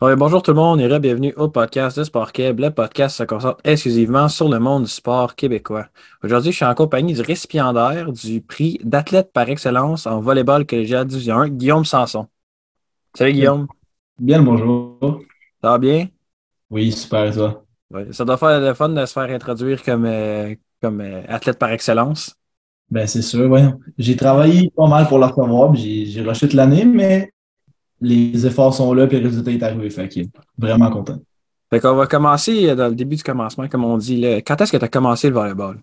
bonjour tout le monde et bienvenue au podcast de Sport Québec. Le podcast se concentre exclusivement sur le monde du sport québécois. Aujourd'hui, je suis en compagnie du récipiendaire du prix d'athlète par excellence en volleyball collégial division 1, Guillaume Sanson. Salut Guillaume. Bien bonjour. Ça va bien? Oui, super, et toi? ça doit faire le fun de se faire introduire comme, euh, comme euh, athlète par excellence. Ben, c'est sûr, voyons. J'ai travaillé pas mal pour la puis j'ai rushé l'année, mais les efforts sont là, puis le résultat est arrivé. Fait que vraiment content. Fait qu'on va commencer euh, dans le début du commencement, comme on dit. Quand est-ce que tu as commencé le volleyball?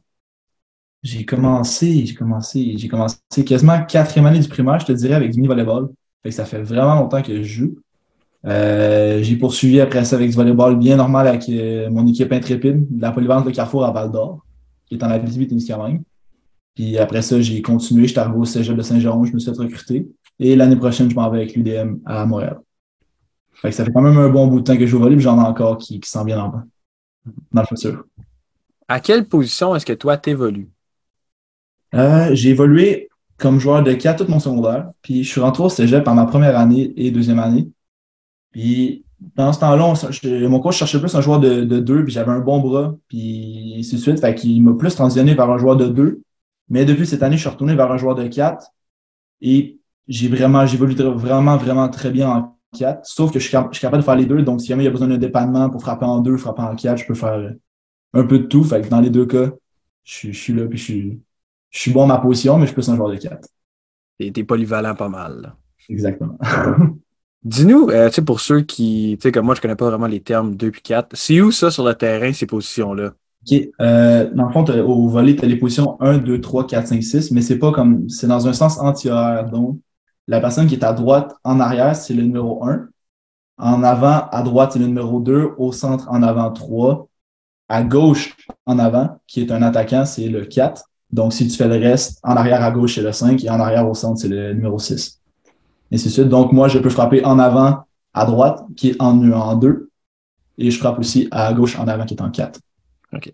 J'ai commencé, j'ai commencé, j'ai commencé quasiment quatrième année du primaire, je te dirais, avec du mini-volleyball. Fait que ça fait vraiment longtemps que je joue. Euh, j'ai poursuivi après ça avec du volleyball bien normal avec euh, mon équipe intrépide de la polyvalente de Carrefour à Val d'Or, qui est en Abitibi-Témiscamingue. Puis après ça, j'ai continué, j'étais arrivé au Cégep de Saint-Jérôme, je me suis fait recruter. Et l'année prochaine, je m'en vais avec l'UDM à Montréal. Fait que ça fait quand même un bon bout de temps que je joue au volley, j'en ai encore qui, qui s'en viennent en bas, dans le futur. À quelle position est-ce que toi t'évolues? Euh, j'ai évolué comme joueur de 4 tout mon secondaire. Puis je suis rentré au cégep en ma première année et deuxième année. Puis pendant ce temps-là, mon coach cherchait plus un joueur de, de deux, puis j'avais un bon bras, puis ainsi de suite. Fait qu'il m'a plus transitionné vers un joueur de deux. Mais depuis cette année, je suis retourné vers un joueur de 4. Et j'ai vraiment, j'évolue vraiment, vraiment très bien en 4. Sauf que je suis, capable de faire les deux. Donc, si jamais il y a besoin d'un dépannement pour frapper en deux, frapper en 4, je peux faire un peu de tout. Fait que dans les deux cas, je, suis là, puis je suis, je suis bon à ma position, mais je suis plus un joueur de 4. Et t'es polyvalent pas mal. Exactement. Dis-nous, euh, tu sais, pour ceux qui, tu sais, comme moi, je connais pas vraiment les termes 2 puis 4, c'est où ça sur le terrain, ces positions-là? OK. Euh, dans le fond, au volet, tu as les positions 1, 2, 3, 4, 5, 6, mais c'est pas comme, c'est dans un sens anti-horaire. Donc, la personne qui est à droite, en arrière, c'est le numéro 1. En avant, à droite, c'est le numéro 2. Au centre, en avant, 3. À gauche, en avant, qui est un attaquant, c'est le 4. Donc, si tu fais le reste, en arrière à gauche, c'est le 5 et en arrière au centre, c'est le numéro 6. Et c'est suite. Donc, moi, je peux frapper en avant à droite, qui est en, en 2. Et je frappe aussi à gauche en avant, qui est en 4. OK.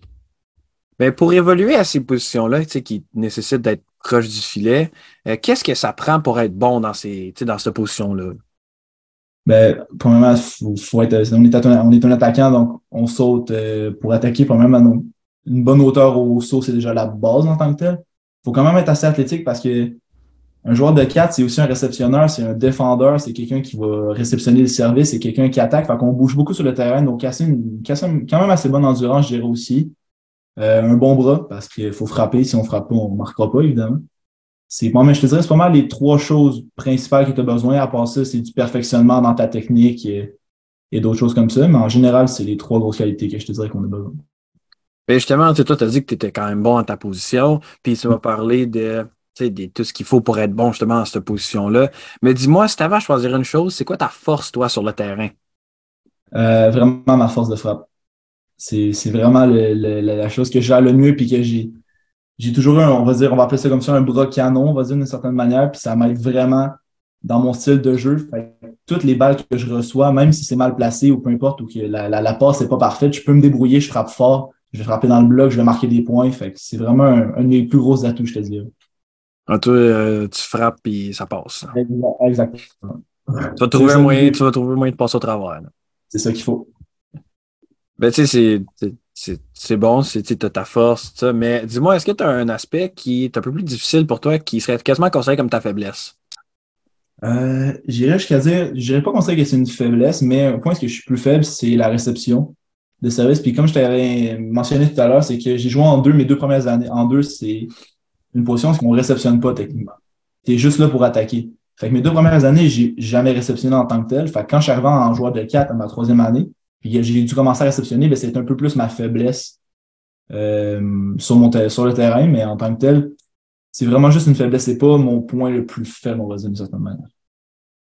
Mais pour évoluer à ces positions-là, qui nécessitent d'être proche du filet, euh, qu'est-ce que ça prend pour être bon dans, ces, dans cette position-là? Ben, premièrement, faut, être, on, est, on est un attaquant, donc on saute euh, pour attaquer. Premièrement, une bonne hauteur au saut, c'est déjà la base en tant que tel. faut quand même être assez athlétique parce que un joueur de 4, c'est aussi un réceptionneur, c'est un défendeur, c'est quelqu'un qui va réceptionner le service, c'est quelqu'un qui attaque. Fait qu'on bouge beaucoup sur le terrain, donc une, quand même assez bonne endurance, je dirais aussi. Euh, un bon bras, parce qu'il faut frapper. Si on frappe pas, on ne marquera pas, évidemment. C'est je te dirais, c'est pas mal les trois choses principales que tu as besoin. À part ça, c'est du perfectionnement dans ta technique et, et d'autres choses comme ça. Mais en général, c'est les trois grosses qualités que je te dirais qu'on a besoin. Mais justement, toi, tu as dit que tu étais quand même bon en ta position, puis ça va parler de, de tout ce qu'il faut pour être bon justement dans cette position-là. Mais dis-moi, si tu avais à choisir une chose, c'est quoi ta force, toi, sur le terrain? Euh, vraiment ma force de frappe. C'est vraiment la chose que j'ai le mieux puis que j'ai j'ai toujours eu, on va dire, on va appeler ça comme ça, un bras canon, on va dire d'une certaine manière, puis ça m'aide vraiment dans mon style de jeu. toutes les balles que je reçois, même si c'est mal placé ou peu importe, ou que la, la, passe n'est pas parfaite, je peux me débrouiller, je frappe fort, je vais frapper dans le bloc, je vais marquer des points. Fait c'est vraiment un, un, de mes plus gros atouts, je te dis. Ah, toi, euh, tu frappes et ça passe. Exactement. Tu vas trouver un moyen, tu vas trouver un moyen de passer au travers. C'est ça qu'il faut. Ben, tu sais, c'est bon, c'est ta force, ça, mais dis-moi, est-ce que tu as un aspect qui est un peu plus difficile pour toi, qui serait quasiment considéré comme ta faiblesse? Euh, j'irais jusqu'à dire, je pas considérer que c'est une faiblesse, mais un point que je suis plus faible, c'est la réception de service. Puis comme je t'avais mentionné tout à l'heure, c'est que j'ai joué en deux mes deux premières années. En deux, c'est une position qu'on ne réceptionne pas techniquement. Tu es juste là pour attaquer. Fait que mes deux premières années, j'ai jamais réceptionné en tant que tel. Fait que quand je suis arrivé en joueur de 4 à ma troisième année, puis j'ai dû commencer à réceptionner, ben, c'est un peu plus ma faiblesse euh, sur, mon sur le terrain, mais en tant que tel, c'est vraiment juste une faiblesse. C'est pas mon point le plus faible, on va dire d'une certaine manière.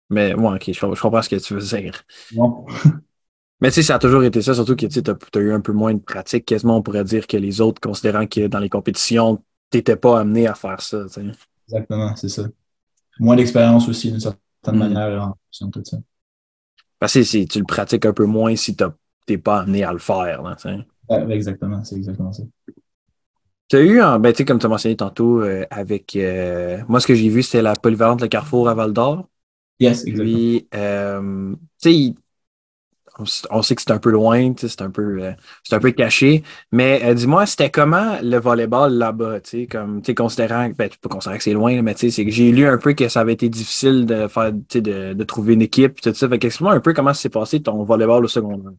Mais ouais, ok, je, comprends ce que tu veux dire. Mais tu sais, ça a toujours été ça, surtout que tu as, eu un peu moins de pratique. Quasiment, on pourrait dire que les autres, considérant que dans les compétitions, tu n'étais pas amené à faire ça. Exactement, c'est ça. Moins d'expérience aussi, d'une certaine mm. manière, en tout ça. Parce que si tu le pratiques un peu moins si tu n'es pas amené à le faire. Là, exactement, c'est exactement ça. Tu as eu, ben, comme tu as mentionné tantôt, euh, avec. Euh, moi, ce que j'ai vu, c'était la polyvalente Le Carrefour à Val d'Or. Yes, exactement. Puis, euh, tu sais, on, sait que c'est un peu loin, c'est un peu euh, un peu caché. Mais euh, dis-moi, c'était comment le volleyball là-bas, tu sais, comme tu considérant, ben, tu peux considérer que c'est loin, mais tu sais, c'est que j'ai lu un peu que ça avait été difficile de faire, de, de trouver une équipe, tout ça. Fait qu'explique-moi un peu comment s'est passé ton volleyball au secondaire.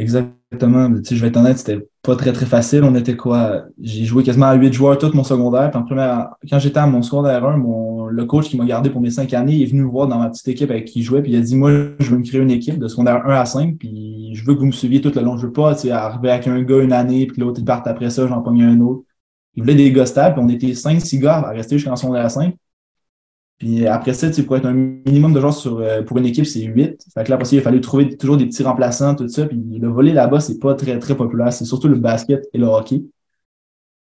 Exactement. Tu sais, je vais être honnête, c'était pas très, très facile. On était quoi? J'ai joué quasiment à huit joueurs tout mon secondaire. en première, quand j'étais à mon secondaire 1, mon, le coach qui m'a gardé pour mes cinq années, est venu me voir dans ma petite équipe avec qui je jouais. Puis il a dit, moi, je veux me créer une équipe de secondaire 1 à 5. Puis je veux que vous me suiviez tout le long. Je veux pas, tu sais, arriver avec un gars une année, puis l'autre, il parte après ça, j'en pogne un autre. Il voulait des gars stables, puis on était cinq, six gars à rester jusqu'en secondaire 5. Puis après ça, pour être un minimum de joueurs sur, euh, pour une équipe, c'est 8. Fait que là, parce qu'il fallait trouver toujours des petits remplaçants, tout ça. Puis le volley là-bas, c'est pas très, très populaire. C'est surtout le basket et le hockey.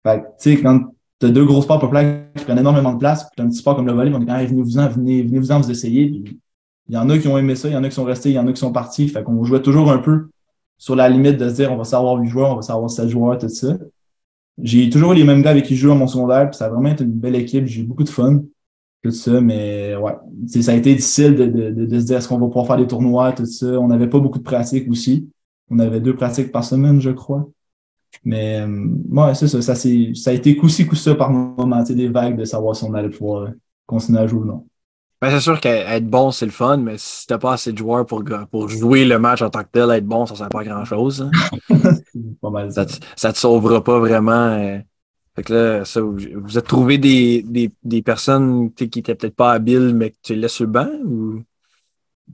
Fait que, tu sais, quand t'as deux gros sports populaires qui prennent énormément de place, puis t'as un petit sport comme le volley, on est quand même venez-vous-en, venez, venez-vous-en vous essayer. Puis il y en a qui ont aimé ça, il y en a qui sont restés, il y en a qui sont partis. Fait qu'on jouait toujours un peu sur la limite de se dire on va savoir 8 joueurs, on va savoir 7 joueurs, tout ça. J'ai toujours eu les mêmes gars avec qui je joue à mon secondaire, puis ça a vraiment été une belle équipe, j'ai eu beaucoup de fun tout ça, mais ouais, ça a été difficile de, de, de, se dire est-ce qu'on va pouvoir faire des tournois, tout ça? On n'avait pas beaucoup de pratiques aussi. On avait deux pratiques par semaine, je crois. Mais euh, ouais, c'est ça, ça, ça a été coup-ci, coup-ça par moment, des vagues de savoir si on allait pouvoir continuer à jouer ou non. Ben, c'est sûr qu'être bon, c'est le fun, mais si t'as pas assez de joueurs pour, pour jouer le match en tant que tel, être bon, ça sert pas à grand chose. Hein. pas mal ça. ça, te sauvera pas vraiment. Fait que là, ça, vous, avez trouvé des, des, des personnes qui étaient peut-être pas habiles, mais que tu les laisses le banc ou?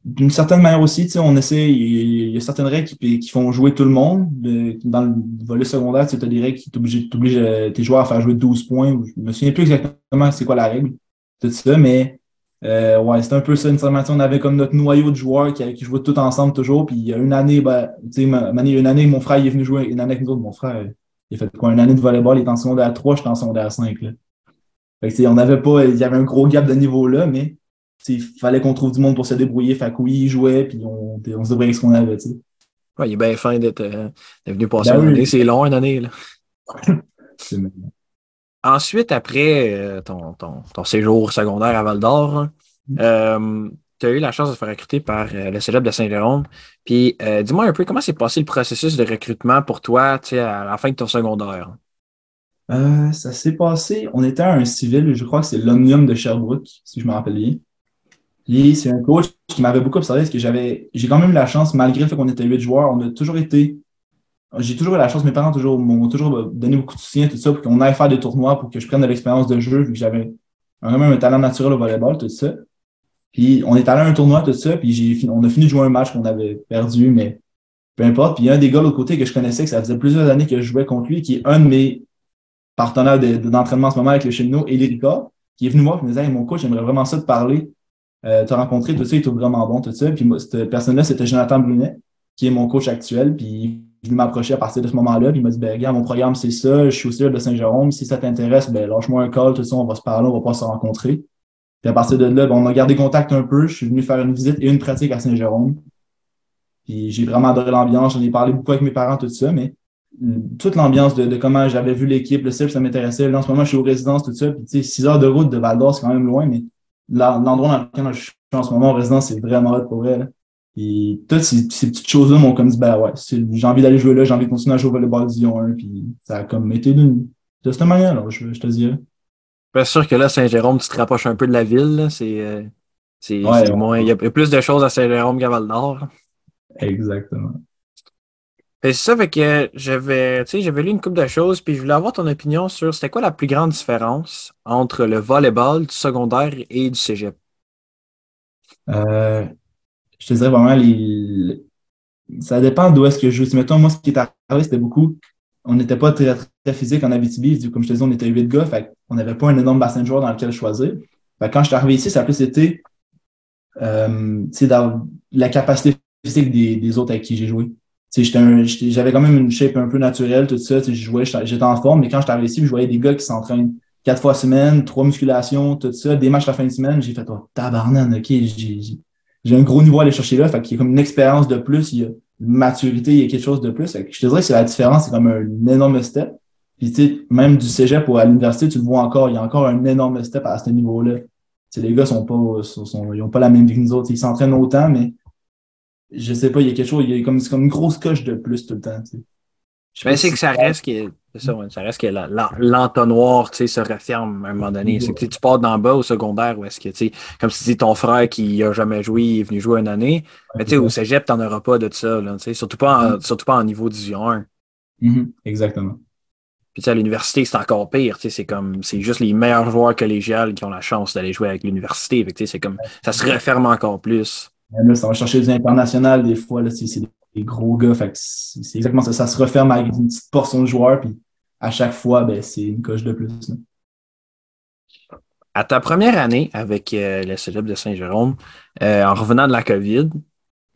D'une certaine manière aussi, on essaie, il y, a certaines règles qui, font jouer tout le monde. Dans le volet secondaire, tu as des règles qui t'obligent euh, tes joueurs à faire jouer 12 points. Je me souviens plus exactement c'est quoi la règle, tout ça, mais euh, ouais, c'est un peu ça. Une on avait comme notre noyau de joueurs qui, jouaient tout ensemble toujours. Puis il y a une année, ben, tu sais, une année, mon frère est venu jouer, une année avec nous autres, mon frère, il a fait quoi, une année de volleyball, il est en secondaire 3, j'étais en secondaire 5. Là. Fait on n'avait pas, il y avait un gros gap de niveau là, mais il fallait qu'on trouve du monde pour se débrouiller. Fait que oui, il jouait, puis on, on se débrouillait avec ce qu'on avait. Ouais, il est bien fin d'être euh, venu passer ben une année. C'est long, une année. Là. Ensuite, après euh, ton, ton, ton, séjour secondaire à Val d'Or, mm. euh, tu as eu la chance de te faire recruter par euh, le célèbre de Saint-Jérôme. Puis, euh, dis-moi un peu comment s'est passé le processus de recrutement pour toi à la fin de ton secondaire? Euh, ça s'est passé, on était à un civil, je crois que c'est l'Omnium de Sherbrooke, si je me rappelle bien. Puis c'est un coach qui m'avait beaucoup observé parce que j'avais, j'ai quand même eu la chance, malgré le fait qu'on était huit joueurs, on a toujours été, j'ai toujours eu la chance, mes parents toujours, m'ont toujours donné beaucoup de soutien, tout ça, pour qu'on aille faire des tournois, pour que je prenne de l'expérience de jeu, vu que j'avais quand même un talent naturel au volleyball, tout ça. Puis on est allé à un tournoi, tout ça, puis j'ai, on a fini de jouer un match qu'on avait perdu, mais peu importe. Puis il y a un des gars de l'autre côté que je connaissais, que ça faisait plusieurs années que je jouais contre lui, qui est un de mes partenaires d'entraînement en ce moment avec le cheminots, Eli Ricard, qui est venu voir et me disait mon coach, j'aimerais vraiment ça te parler, euh, te rencontrer, tout ça, il était vraiment bon, tout ça. Puis moi, cette personne-là, c'était Jonathan Brunet, qui est mon coach actuel, puis est venu m'approcher à partir de ce moment-là, puis il m'a dit, ben, regarde, mon programme, c'est ça, je suis aussi de Saint-Jérôme, si ça t'intéresse, ben, lâche-moi un call, tout ça, on va se parler, on va pas se rencontrer. Puis à partir de là, ben, on a gardé contact un peu. Je suis venu faire une visite et une pratique à Saint-Jérôme. Puis j'ai vraiment adoré l'ambiance. J'en ai parlé beaucoup avec mes parents, tout ça, mais toute l'ambiance de, comment j'avais vu l'équipe, le cible, ça m'intéressait. Là, en ce moment, je suis aux résidences, tout ça. Puis, tu sais, six heures de route de Val d'Or, c'est quand même loin, mais l'endroit dans lequel je suis en ce moment en résidence, c'est vraiment hot pour vrai. Et toutes ces, petites choses-là m'ont comme dit, ben ouais, j'ai envie d'aller jouer là, j'ai envie de continuer à jouer au volleyball Dion 1. Puis ça a comme été de cette manière-là, je, je te dirais. Bien sûr que là, Saint-Jérôme, tu te rapproches un peu de la ville. C'est, euh, moins, il y a plus de choses à Saint-Jérôme qu'à Val-d'Or. Exactement. C'est ça, fait que j'avais, j'avais lu une couple de choses, puis je voulais avoir ton opinion sur c'était quoi la plus grande différence entre le volleyball du secondaire et du cégep? Euh, je te dirais vraiment, les, ça dépend d'où est-ce que je joue. Mettons, moi, ce qui est arrivé, c'était beaucoup on n'était pas très, très physique en Abitibi. Comme je te disais, on était huit gars, fait on n'avait pas un énorme bassin de joueurs dans lequel choisir. quand je suis arrivé ici, ça a plus été euh, dans la capacité physique des, autres avec qui j'ai joué. J'avais quand même une shape un peu naturelle, tout ça. J'étais en forme, mais quand je suis arrivé ici, je voyais des gars qui s'entraînent quatre fois semaine, trois musculations, tout ça, des matchs la fin de semaine. J'ai fait, oh, tabarnan, OK, j'ai un gros niveau à aller chercher là. Fait qu'il y a comme une expérience de plus. Il y a, maturité, il y a quelque chose de plus. Je te dirais que c'est la différence, c'est comme un énorme step. Puis tu sais, même du cégep ou à l'université, tu le vois encore, il y a encore un énorme step à ce niveau-là. les gars sont pas, ils ont pas la même vie que nous autres. Ils s'entraînent autant, mais je sais pas, il y a quelque chose, il y a comme, comme une grosse coche de plus tout le temps. Mais c'est que ça reste que ça, ça reste que l'entonnoir se referme à un moment donné. C'est que tu pars d'en bas au secondaire ou est-ce que, tu comme si tu dis ton frère qui a jamais joué, il est venu jouer une année. Mais tu sais, au cégep, tu n'en auras pas de ça. Là, surtout, pas en, surtout pas en niveau Division 1. Mm-hmm. Exactement. Puis à l'université, c'est encore pire. C'est comme c'est juste les meilleurs joueurs collégiales qui ont la chance d'aller jouer avec l'université. C'est comme ça se referme encore plus. Là, ça va chercher des internationales des fois. C'est des gros gars. c'est exactement ça. Ça se referme avec une petite portion de joueurs. Puis à chaque fois, ben, c'est une coche de plus. À ta première année avec euh, le Cégep de Saint-Jérôme, euh, en revenant de la COVID,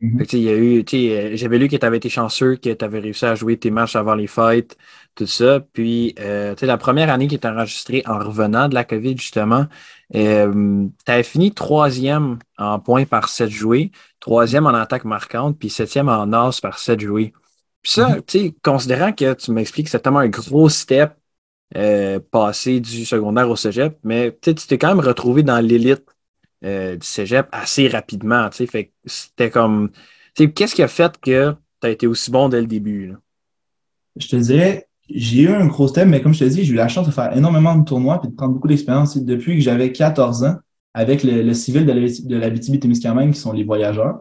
eu, euh, j'avais lu que tu avais été chanceux, que tu avais réussi à jouer tes matchs avant les fêtes, tout ça. Puis, euh, la première année qui est enregistrée en revenant de la COVID, justement, euh, tu avais fini troisième en points par sept joués, troisième en attaque marquante, puis septième en as par sept joués. Puis ça, mm-hmm. tu sais, considérant que tu m'expliques que c'est tellement un gros step euh, passé du secondaire au cégep, mais tu t'es quand même retrouvé dans l'élite euh, du cégep assez rapidement. Fait c'était comme. Qu'est-ce qui a fait que tu as été aussi bon dès le début? Je te dirais, j'ai eu un gros thème, mais comme je te dis, j'ai eu la chance de faire énormément de tournois et de prendre beaucoup d'expérience depuis que j'avais 14 ans avec le, civil de la BTB-Témiscamingue qui sont les voyageurs.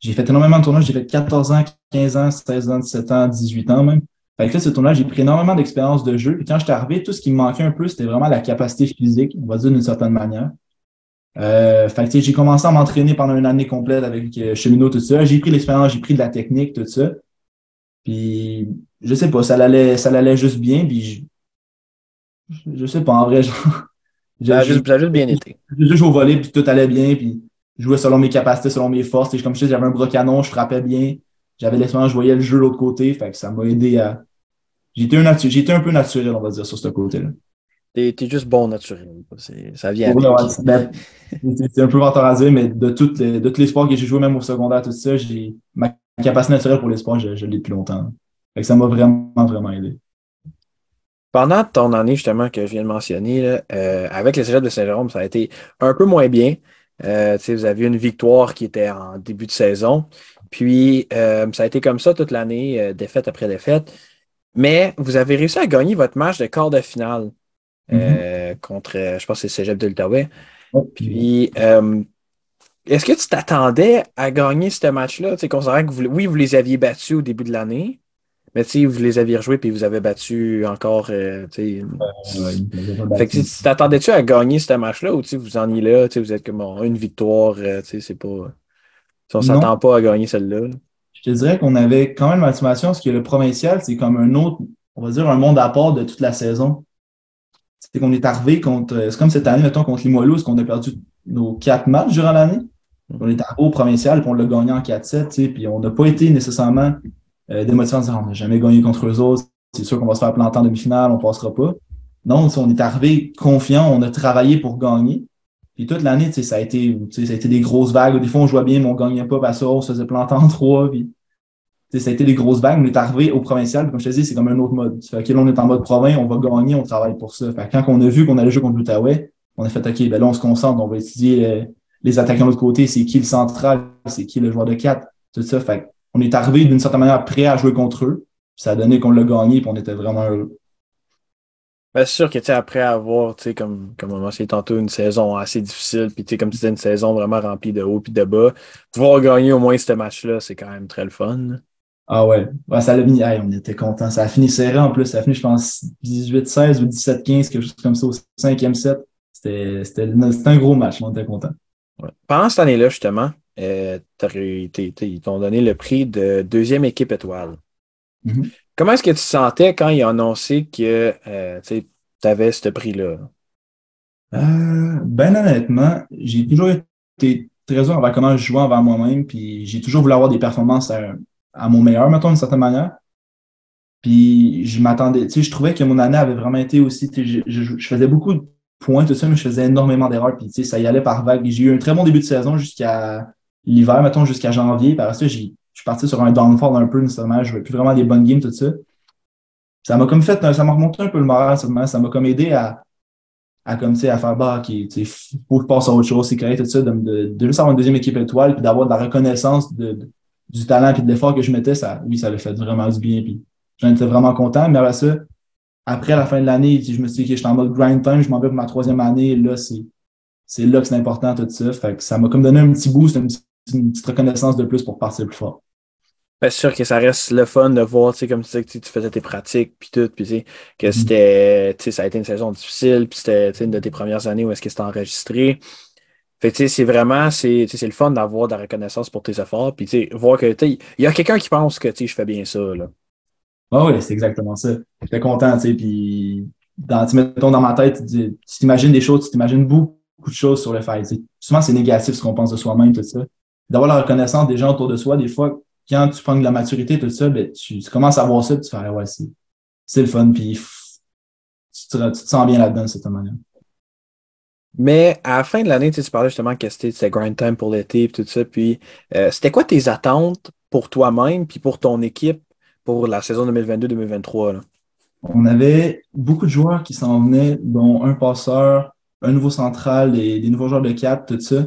J'ai fait énormément de tournois. J'ai fait 14 ans, 15 ans, 16 ans, 17 ans, 18 ans même. Fait que ce tournoi, j'ai pris énormément d'expérience de jeu. Et quand j'étais arrivé, tout ce qui me manquait un peu, c'était vraiment la capacité physique, on va dire d'une certaine manière. Euh, fait j'ai commencé à m'entraîner pendant une année complète avec euh, Cheminot, tout ça. J'ai pris l'expérience, j'ai pris de la technique, tout ça. Puis, je sais pas, ça allait, ça allait juste bien. Puis, je, je sais pas, en vrai, genre. Ça a juste, bien été. J'ai juste au volet, puis tout allait bien. Puis, je jouais selon mes capacités, selon mes forces. Et comme je j'avais un bras canon, je frappais bien. J'avais l'expérience, je voyais le jeu de l'autre côté. Fait que ça m'a aidé à. J'étais un, un peu naturel, on va dire, sur ce côté-là. T'es es juste bon naturel. Ça vient. Ben, c'est un peu à dire, mais de, toutes les, de tous les sports que j'ai joué, même au secondaire, tout ça, j'ai ma capacité naturelle pour les sports, je, l'ai depuis longtemps. ça m'a vraiment, vraiment aidé. Pendant ton année, justement, que je viens de mentionner, euh, avec les Cégep de Saint-Jérôme, ça a été un peu moins bien. Euh, vous aviez une victoire qui était en début de saison. Puis, euh, ça a été comme ça toute l'année, défaite après défaite. Mais vous avez réussi à gagner votre match de quart de finale. Mm-hmm. contre, je pense que c'est Cégep de l'Outaouais. Puis, est-ce que tu t'attendais à gagner ce match-là? Tu sais, considérant que vous, oui, vous les aviez battus au début de l'année, mais tu sais, vous les aviez rejoués puis vous avez battu encore. tu sais, fait que tu t'attendais-tu à gagner ce match-là ou vous en êtes là, tu sais, vous êtes comme une victoire, tu sais, c'est pas. on s'attend pas à gagner celle-là? Je te dirais qu'on avait quand même l'estimation parce que le provincial, c'est comme un autre, on va dire, un monde à part de toute la saison c'est qu'on est arrivé contre. Euh, c'est comme cette année, mettons, contre Limoilou, parce qu'on a perdu nos quatre matchs durant l'année? On est au provincial, puis on l'a gagné en 4-7, puis on n'a pas été nécessairement euh, démotivés en disant on n'a jamais gagné contre eux autres, c'est sûr qu'on va se faire planter en demi-finale, on ne passera pas. Non, on est arrivé confiant, on a travaillé pour gagner. Puis toute l'année, ça a été, ça a été des grosses vagues. Des fois, on jouait bien, mais on gagnait pas parce qu'on se faisait planter en trois. Puis ça a été des grosses vagues. On est arrivé au provincial, comme je te dis, c'est comme un autre mode. Fait là, on est en mode province, on va gagner, on travaille pour ça. Fait quand on a vu qu'on allait jouer contre l'Outaouais, on a fait OK, ben là, on se concentre, on va étudier euh, les attaquants de l'autre côté, c'est qui le central, c'est qui le joueur de 4, tout ça. Fait on est arrivé d'une certaine manière prêt à jouer contre eux. Ça a donné qu'on l'a gagné, puis on était vraiment heureux. C'est sûr que après avoir, comme, comme on mentionné tantôt, une saison assez difficile, puis comme tu disais, une saison vraiment remplie de haut et de bas, pouvoir gagner au moins ce match-là, c'est quand même très le fun. Ah ouais, ça l'a mis, on était content. Ça a fini serré en plus. Ça a fini, je pense, 18-16 ou 17-15, quelque chose comme ça au cinquième set. C'était un gros match, on était Pendant cette année-là, justement, euh, ils t'ont donné le prix de deuxième équipe étoile. Mm-hmm. Comment est-ce que tu te sentais quand ils ont annoncé que euh, tu avais ce prix-là? Euh, ben honnêtement, j'ai toujours été très heureux avec comment je jouais envers moi-même, puis j'ai toujours voulu avoir des performances à, à mon meilleur, mettons, d'une certaine manière. Puis je m'attendais, tu sais, je trouvais que mon année avait vraiment été aussi, je, je, faisais beaucoup de points, tout ça, mais je faisais énormément d'erreurs. Puis tu sais, ça y allait par vague. J'ai eu un très bon début de saison jusqu'à l'hiver, mettons, jusqu'à janvier. Par ça, je suis parti sur un downfall un peu, nécessairement. Je ne plus vraiment des bonnes games, tout ça. Ça m'a comme fait, ça m'a remonté un peu le moral, ça m'a comme aidé à, à comme, tu sais, à faire, bah, ok, tu faut que je passe à autre chose, c'est correct, tout ça, de, de, juste avoir une deuxième équipe étoile, puis d'avoir de la reconnaissance de du talent et de l'effort que je mettais, ça, oui, ça l'a fait vraiment du bien. Puis j'en étais vraiment content. Mais après ça, après la fin de l'année, je me suis dit que j'étais en mode grind time, je m'en vais pour ma troisième année. Là, c'est, c'est là que c'est important, tout ça. Fait que ça m'a comme donné un petit boost, une petite, reconnaissance de plus pour partir plus fort. C'est sûr que ça reste le fun de voir, tu sais, comme tu sais, que tu faisais tes pratiques, puis tout, puis tu sais, que mm-hmm. c'était, tu sais, ça a été une saison difficile, puis c'était, une de tes premières années où est-ce que c'était enregistré. Fait tu sais, c'est vraiment, c'est, c'est le fun d'avoir de la reconnaissance pour tes efforts, puis tu sais, voir que, tu sais, il y a quelqu'un qui pense que, tu sais, je fais bien ça, là. Ah oui, c'est exactement ça. J'étais content, tu sais, puis dans, mettons, dans ma tête, tu t'imagines des choses, tu t'imagines beaucoup de choses sur le fait. Souvent, c'est négatif ce qu'on pense de soi-même, tout ça. D'avoir la reconnaissance des gens autour de soi, des fois, quand tu prends de la maturité, tout ça, ben, tu, commences à voir ça, tu fais, ah ouais, c'est le fun, puis tu te, sens bien là-dedans de cette manière. Mais à la fin de l'année, tu, parlais justement que c'était grind time pour l'été et tout ça. Puis euh, c'était quoi tes attentes pour toi-même puis pour ton équipe pour la saison 2022-2023? On avait beaucoup de joueurs qui s'en venaient, dont un passeur, un nouveau central, des, des nouveaux joueurs de 4, tout ça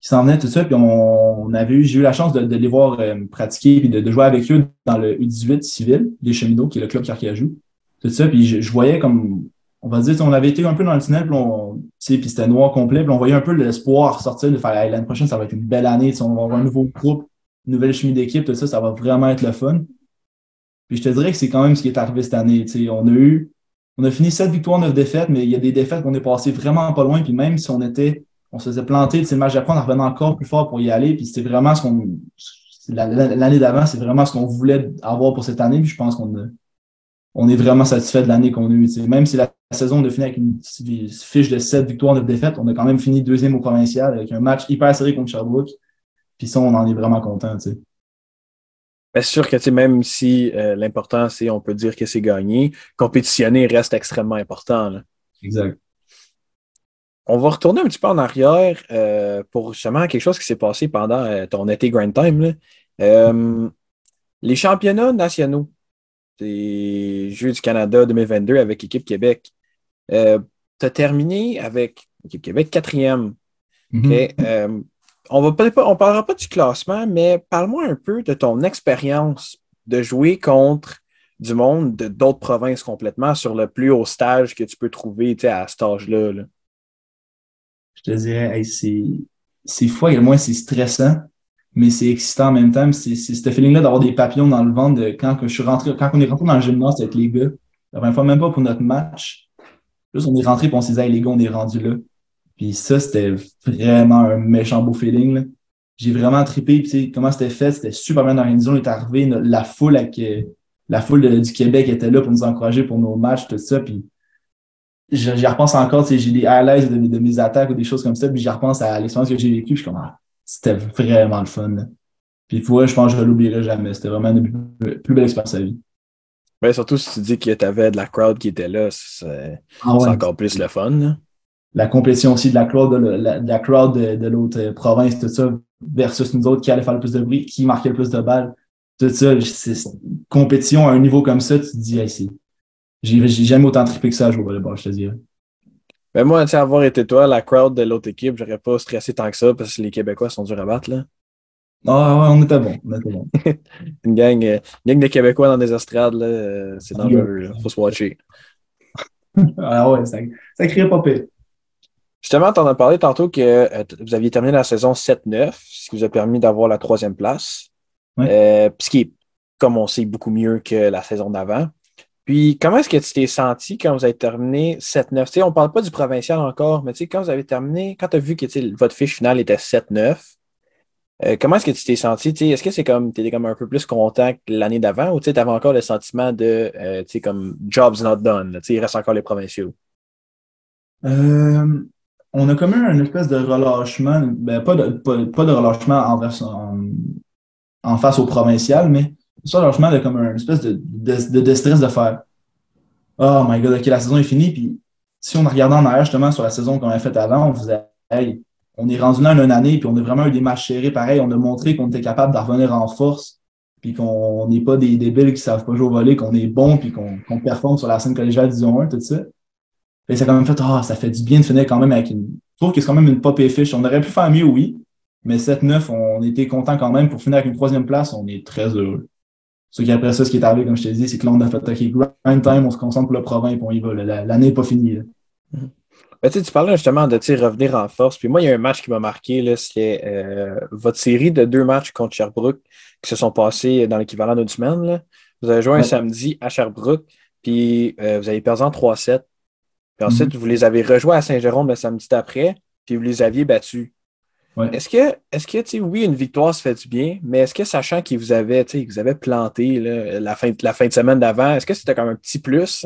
qui s'en venaient, tout ça. Puis on, avait eu, j'ai eu la chance de, les voir euh, pratiquer et de, jouer avec eux dans le U18 civil des cheminots, qui est le club joue Tout ça. Puis je, voyais comme, on va dire, on avait été un peu dans le tunnel, puis, puis c'était noir complet, puis on voyait un peu l'espoir sortir de faire l'année prochaine, ça va être une belle année. On va avoir un nouveau groupe, une nouvelle chimie d'équipe, tout ça, ça va vraiment être le fun. Puis je te dirais que c'est quand même ce qui est arrivé cette année. On a eu, on a fini 7 victoires, 9 défaites, mais il y a des défaites qu'on est passé vraiment pas loin. Puis même si on était on se faisait planter, le match d'après, on revenait encore plus fort pour y aller. Puis c'était vraiment ce qu'on. L'année d'avant, c'est vraiment ce qu'on voulait avoir pour cette année. Puis je pense qu'on on est vraiment satisfait de l'année qu'on a eue. Même si la saison de fini avec une fiche de 7 victoires, 9 défaites, on a quand même fini deuxième au provincial avec un match hyper serré contre Sherbrooke. Puis ça, on en est vraiment content. C'est sûr que même si euh, l'important, c'est on peut dire que c'est gagné, compétitionner reste extrêmement important. Exact on va retourner un petit peu en arrière euh, pour justement quelque chose qui s'est passé pendant euh, ton été Grand Time. Euh, les championnats nationaux des Jeux du Canada 2022 avec Équipe Québec. tu as terminé avec Équipe Québec quatrième. Mm-hmm. On ne on parlera pas du classement, mais parle-moi un peu de ton expérience de jouer contre du monde de d'autres provinces complètement sur le plus haut stage que tu peux trouver à cet âge-là. là je te dirais, c'est, fou, et moins c'est stressant, mais c'est excitant en même temps. C'est, c'est ce feeling-là d'avoir des papillons dans le ventre de quand je suis rentré, quand on est rentré dans le gymnase avec les gars, la première fois, même pas pour notre match. Juste, on est rentré et on s'est dit, les gars, on est rendu là. Puis ça, c'était vraiment un méchant beau feeling. J'ai vraiment trippé. Puis, comment c'était fait? C'était super bien organisé. On est arrivé, la foule avec, la foule du Québec était là pour nous encourager pour nos matchs, tout ça. Puis j'y repense encore, j'ai des highlights de, mes attaques ou des choses comme ça, puis j'y repense à l'expérience que j'ai vécue, je suis comme, ah, c'était vraiment le fun. Puis pour eux, je pense que je ne l'oublierai jamais. C'était vraiment une plus, belle expérience à vie. Mais surtout si tu dis que tu avais de la crowd qui était là, c'est ah encore plus le fun. La compétition aussi de la crowd de, la, crowd de, l'autre euh, province, tout ça, versus nous autres qui allaient faire le plus de bruit, qui marquaient le plus de balles. Tout ça, c'est compétition à un niveau comme ça, tu te dis, hey, j'ai jamais autant trippé que ça à jouer au volleyball, je te dirais. Ben moi, tu avoir été toi, la crowd de l'autre équipe, j'aurais pas stressé tant que ça parce que les Québécois sont durs à battre, là. Ah ouais, on était bon. On était bon. une, gang, euh, une gang de Québécois dans des estrades, là, euh, c'est dangereux. Il faut se watcher. ah ouais, ça, ça crée pas pire. Justement, tu en as parlé tantôt que euh, vous aviez terminé la saison 7-9, ce qui vous a permis d'avoir la troisième place. ce qui est, comme on sait, beaucoup mieux que la saison d'avant. Puis, comment est-ce que tu t'es senti quand vous avez terminé 7-9? On ne parle pas du provincial encore, mais quand vous avez terminé, quand tu as vu que votre fiche finale était 7-9, euh, comment est-ce que tu t'es senti? Est-ce que c'est comme tu étais comme un peu plus content que l'année d'avant ou tu avais encore le sentiment de euh, comme jobs not done? il reste encore les provinciaux? Euh, on a comme eu une espèce de relâchement, ben, pas, de, pas, de relâchement en, face au provincial, mais ça, logement de comme une espèce de, de, de, stress de faire Oh my god, ok, la saison est finie. Puis si on a regardé en arrière justement sur la saison qu'on a faite avant, on faisait on est rendu là une année, puis on a vraiment eu des matchs serrés pareil. On a montré qu'on était capable de revenir en force, puis qu'on n'est pas des débiles qui ne savent pas jouer au volet, qu'on est bon, puis qu'on performe sur la scène collégiale Division 1, tout ça. Ça a quand même fait, ah, ça fait du bien de finir quand même avec une. Je trouve que c'est quand même une pop et fiche. On aurait pu faire mieux, oui, Mais 7-9, on était content quand même. Pour finir avec une troisième place, on est très heureux. Ce qui après ça, ce qui est arrivé, comme je te dis, c'est que là, on a fait OK, grind time, on se concentre pour le province, et on y va. L'année n'est pas finie. Ben, tu parlais justement de revenir en force. Puis moi, il y a un match qui m'a marqué. C'est euh, votre série de deux matchs contre Sherbrooke qui se sont passés dans l'équivalent d'une semaine. Vous avez joué un samedi à Sherbrooke, puis euh, vous avez perdu en 3-7. Puis ensuite, mhm. vous les avez rejoués à Saint-Jérôme le samedi d'après, puis vous les aviez battus. Est-ce que, est-ce que oui, une victoire se fait du bien, mais est-ce que sachant qu'ils vous avaient, vous avaient planté la, fin, la fin de semaine d'avant, est-ce que c'était comme un petit plus?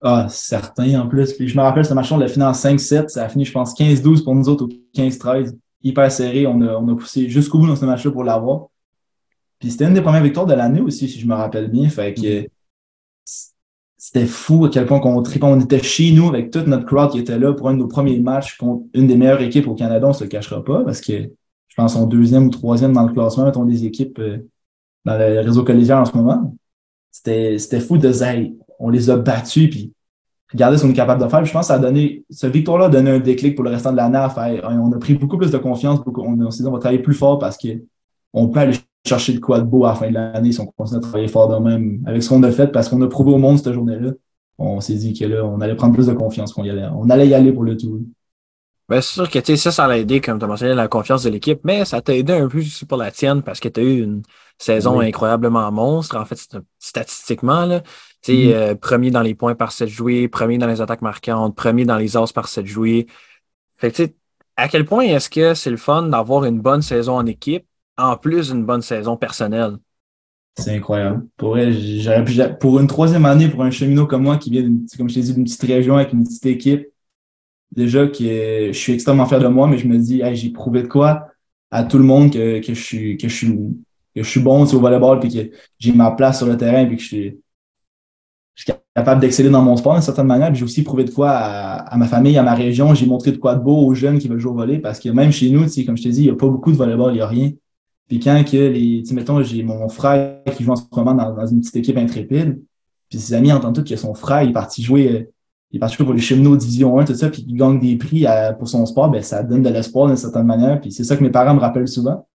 Ah, certain en plus. Puis je me rappelle, ce match-là, on l'a fini en 5-7. Ça a fini, je pense, 15-12 pour nous autres ou 15-13. Hyper serré. On a, on a poussé jusqu'au bout dans ce match-là pour l'avoir. Puis c'était une des premières victoires de l'année aussi, si je me rappelle bien. Fait que mm-hmm c'était fou à quel point on On était chez nous avec toute notre crowd qui était là pour un de nos premiers matchs contre une des meilleures équipes au Canada, on se le cachera pas, parce que je pense qu'on deuxième ou troisième dans le classement, mettons des équipes euh, dans le réseau collégial en ce moment. C'était, c'était fou de dire, on les a battus, puis regardez ce qu'on est capable de faire. je pense que ça a donné, ce victoire-là a donné un déclic pour le restant de l'année à faire. On a pris beaucoup plus de confiance, on, on s'est dit, on va travailler plus fort parce que on peut aller chercher de quoi de beau à la fin de l'année si on continue à travailler fort de même avec ce qu'on a fait parce qu'on a prouvé au monde cette journée-là. On s'est dit que là, on allait prendre plus de confiance qu'on y allait. On allait y aller pour le tout. Ben, c'est sûr que ça, ça l'a aidé, comme tu as mentionné, la confiance de l'équipe, mais ça t'a aidé un peu aussi pour la tienne parce que tu as eu une saison incroyablement monstre, en fait, statistiquement. Là. Mm-hmm. Euh, premier dans les points par set joués, premier dans les attaques marquantes, premier dans les as par set joués. Fait que, à quel point est-ce que c'est le fun d'avoir une bonne saison en équipe en plus d'une bonne saison personnelle. C'est incroyable. Pour, une troisième année, pour un cheminot comme moi qui vient, comme je t'ai dit, d'une petite région avec une petite équipe, déjà que je suis extrêmement fier de moi, mais je me dis, j'ai prouvé de quoi à tout le monde que, je, suis, que, je, suis, que je suis bon au volleyball puis que j'ai ma place sur le terrain puis que je suis, capable d'exceller dans mon sport d'une certaine manière. J'ai aussi prouvé de quoi à, ma famille, à ma région. J'ai montré de quoi de beau aux jeunes qui veulent jouer au volley parce que même chez nous, comme je t'ai dit, il n'y a pas beaucoup de volleyball, il n'y a rien. Puis quand que les, mettons, j'ai mon frère qui joue en ce moment dans, une petite équipe intrépide, puis ses amis entendent tout que son frère il est parti jouer, euh, il est parti jouer pour les cheminots Division 1, tout ça, puis il gagne des prix pour son sport, ben ça donne de l'espoir d'une certaine manière. Puis c'est ça que mes parents me rappellent souvent.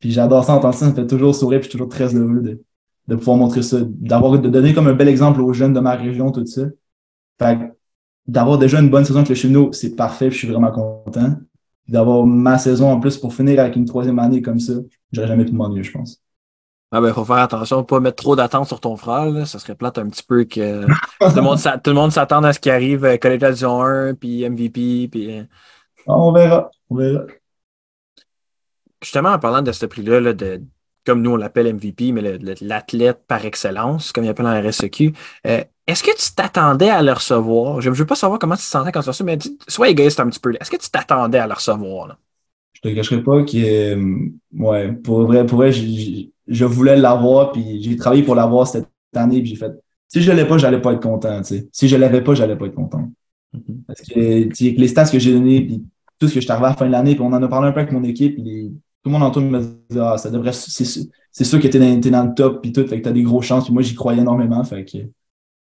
Puis j'adore ça entendre ça, ça me fait toujours sourire, puis je suis toujours très heureux de, de pouvoir montrer ça, d'avoir de donner comme un bel exemple aux jeunes de ma région, tout ça. Fait d'avoir déjà une bonne saison avec le cheminot, c'est parfait, puis je suis vraiment content d'avoir ma saison en plus pour finir avec une troisième année comme ça, j'aurais jamais pu mieux, je pense. Ah ben, faut faire attention, pas mettre trop d'attente sur ton frère, là. Ça serait plate un petit peu que tout le monde, s'attende à ce qui arrive, euh, Collège Division 1, puis MVP, puis. Euh. Ah, on verra, on verra. Justement, en parlant de ce prix-là, de, comme nous on l'appelle MVP, mais l'athlète par excellence, comme il appelle en RSEQ, euh, est-ce que tu t'attendais à le recevoir? Je ne veux pas savoir comment tu te sentais quand tu reçu, mais sois égoïste un petit peu. Est-ce que tu t'attendais à le recevoir? Là? Je te cacherai pas que, euh, ouais, pour vrai, pour vrai, je voulais l'avoir, puis j'ai travaillé pour l'avoir cette année, puis j'ai fait, si je ne l'ai pas, j'allais pas être content, tu sais. Si je l'avais pas, j'allais pas être content. Mm-hmm. Parce que, les stats que j'ai donnés, puis tout ce que je suis arrivé à la fin de l'année, puis on en a parlé un peu avec mon équipe, tout le monde autour me disait, ah, ça devrait, c'est sûr que t'es dans, dans le top, puis tout, fait que t'as des grosses chances, puis moi, j'y croyais énormément, fait que,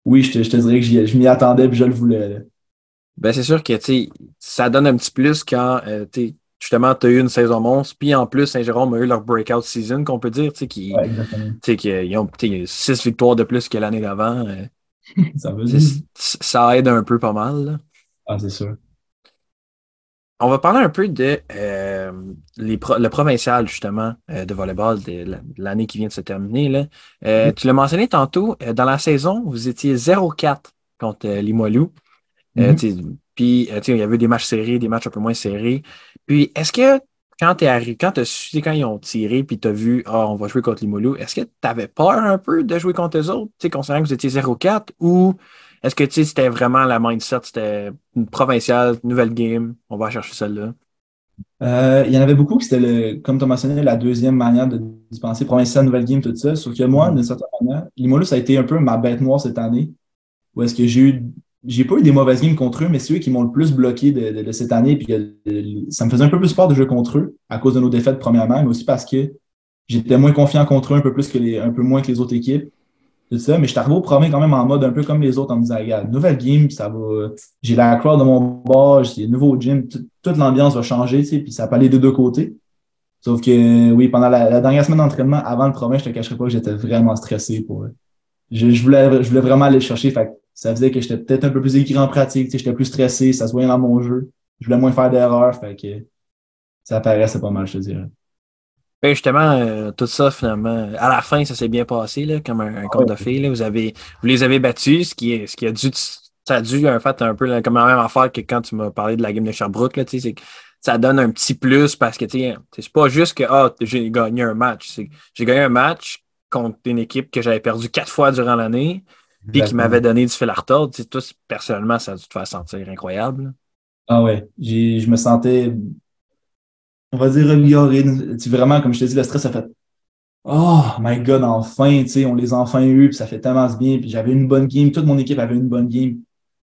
oui, je te, je te dirais que je m'y attendais et je le voulais. Ben, c'est sûr que ça donne un petit plus quand euh, justement tu as eu une saison monstre, puis en plus, Saint-Jérôme a eu leur breakout season, qu'on peut dire, qui, ouais, qu'ils ont six victoires de plus que l'année d'avant. Euh, ça, ça aide un peu pas mal. Ah, c'est sûr. On va parler un peu de euh, le provincial, justement, euh, de volleyball de l'année qui vient de se terminer. Là. Euh, tu l'as mentionné tantôt, dans la saison, vous étiez 0-4 contre Limoilou. Mm-hmm. Puis, il y avait des matchs serrés, des matchs un peu moins serrés. Puis, est-ce que quand tu arrivé, quand tu su quand ils ont tiré, puis tu as vu, ah, on va jouer contre Limoilou, est-ce que tu avais peur un peu de jouer contre eux autres, considérant que vous étiez 0-4 ou est-ce que tu sais, c'était vraiment la mindset, c'était une provinciale, nouvelle game, on va chercher celle-là? Euh, il y en avait beaucoup qui c'était, comme tu as mentionné, la deuxième manière de dispenser provinciale, nouvelle game, tout ça. Sauf que moi, d'une certaine manière, Limoilou, ça a été un peu ma bête noire cette année. Où est-ce que j'ai eu, j'ai pas eu des mauvaises games contre eux, mais c'est eux qui m'ont le plus bloqué de, cette année. Puis euh, ça me faisait un peu plus peur de jouer contre eux à cause de nos défaites premièrement, mais aussi parce que j'étais moins confiant contre eux un peu plus que les, un peu moins que les autres équipes. Tout ça, mais je suis arrivé au premier quand même en mode un peu comme les autres en me disant, regarde, nouvelle game, ça va, j'ai la crowd de mon bord, j'ai nouveau gym, toute l'ambiance va changer, tu sais, puis ça peut aller de deux côtés. Sauf que, oui, pendant la, dernière semaine d'entraînement, avant le premier, je te cacherai pas que j'étais vraiment stressé pour, je, je, voulais, je voulais vraiment aller le chercher, fait ça faisait que j'étais peut-être un peu plus écrit en pratique, tu sais, j'étais plus stressé, ça se voyait dans mon jeu, je voulais moins faire d'erreurs, fait que ça paraissait pas mal, je te dirais. Ben justement, euh, tout ça, finalement, à la fin, ça s'est bien passé, là, comme un, un de filles. Vous, avez, vous les avez battus, ce qui, est, ce qui a dû, ça a dû, en fait, un peu comme la même affaire que quand tu m'as parlé de la game de Sherbrooke, là, ça donne un petit plus parce que, tu c'est pas juste que, ah, j'ai gagné un match. J'ai gagné un match contre une équipe que j'avais perdu quatre fois durant l'année, puis qui m'avait donné du fil à retordre. Toi, personnellement, ça a dû te faire sentir incroyable. Ah ouais, je me sentais on va dire, amélioré. Vraiment, comme je te dis, le stress a fait Oh my God, enfin, tu sais, on les a enfin eus, puis ça fait tellement bien. Puis j'avais une bonne game, toute mon équipe avait une bonne game.